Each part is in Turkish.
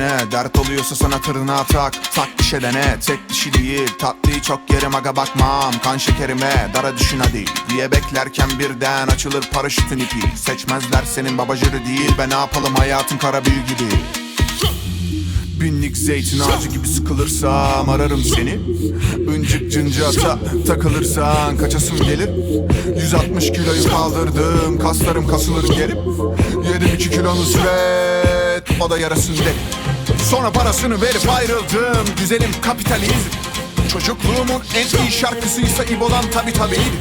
Gene dert oluyorsa sana tırnağa tak. Tak dişe dene. Tek dişi değil. Tatlıyı çok yerim aga bakmam. Kan şekerime. Dara düşün hadi. Diye beklerken birden açılır paraşütün ipi. Seçmezler senin babacırı değil. Ben ne yapalım? Hayatın kara büyü gibi. Binlik zeytin ağacı gibi sıkılırsam ararım seni. Incik cıncata takılırsan kaçasım gelir. 160 kiloyu kaldırdım. Kaslarım kasılır gelip Yedim 2 kilo nusret o da yarasın Sonra parasını verip ayrıldım. Güzelim kapitalizm. Çocukluğumun en iyi şarkısıysa İbo'dan tabi tabiydi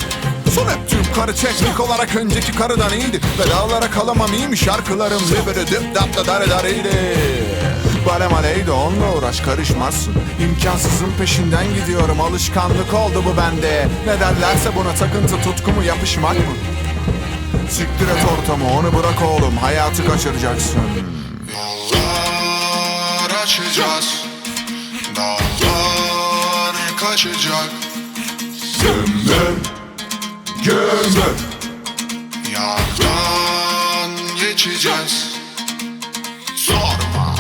Son öptüğüm karı teknik olarak önceki karıdan iyiydi Vedalara kalamam iyi mi? Şarkılarım Liberi düp dap da dare dareydi. Balem aleydi onunla uğraş karışmazsın. İmkansızın peşinden gidiyorum. Alışkanlık oldu bu bende. Ne derlerse buna takıntı tutku mu yapışmak mı? Siktir et ortamı onu bırak oğlum. Hayatı kaçıracaksın Yollar açacağız Dağlar kaçacak. Gömür Gömür Yardan geçeceğiz. Sorma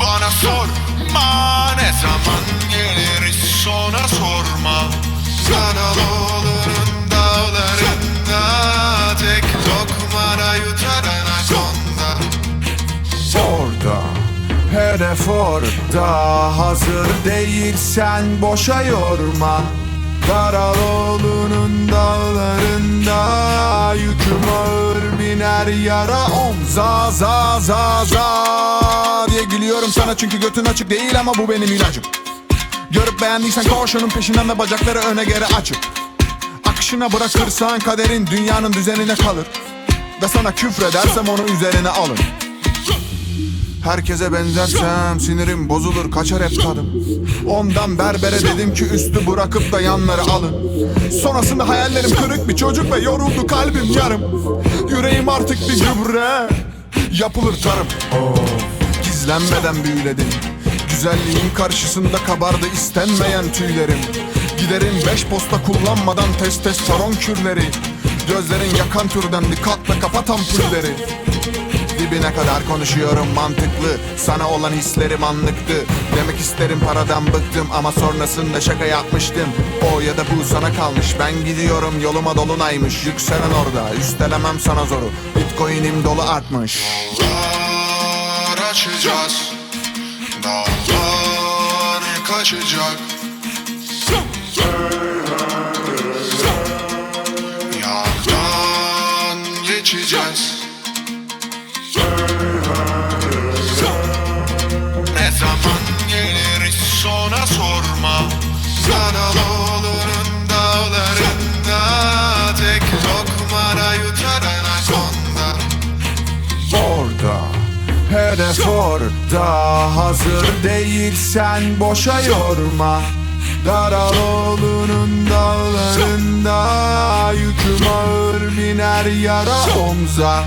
Bana sorma. Ne zaman geliriz sonra sorma. Kanaloğlu'nun Hedef orada Hazır değilsen boşa yorma. Daraloğlu'nun dağlarında Yüküm ağır biner yara omza za za za Diye gülüyorum sana çünkü götün açık değil ama bu benim ilacım. Görüp beğendiysen koş onun peşinden ve bacakları öne geri açık Akışına bırakırsan kaderin dünyanın düzenine kalır. Ve sana küfredersem onu üzerine alın Herkese benzersem sinirim bozulur kaçar hep tadım. Ondan berbere dedim ki üstü bırakıp da yanları alın. Sonrasında hayallerim kırık bir çocuk ve yoruldu kalbim yarım. Yüreğim artık bir gübre Yapılır tarım. Gizlenmeden büyüledim. Güzelliğin karşısında kabardı istenmeyen tüylerim. Giderim beş posta kullanmadan testosteron kürleri. Gözlerin yakan türden dikkatle kapat ampulleri Dibine kadar konuşuyorum mantıklı. Sana olan hislerim anlıktı. Demek isterim paradan bıktım Ama sonrasında şaka yapmıştım. O ya da bu sana kalmış. Ben gidiyorum yoluma dolunaymış. Yükselen orada üstelemem sana zoru. Bitcoin'im dolu artmış. Yollar açacağız Dağlar kaçacak Hedef orada Hazır değilsen boşa yorma. Daraloğlu'nun dağlarında Yüküm ağır biner yara omza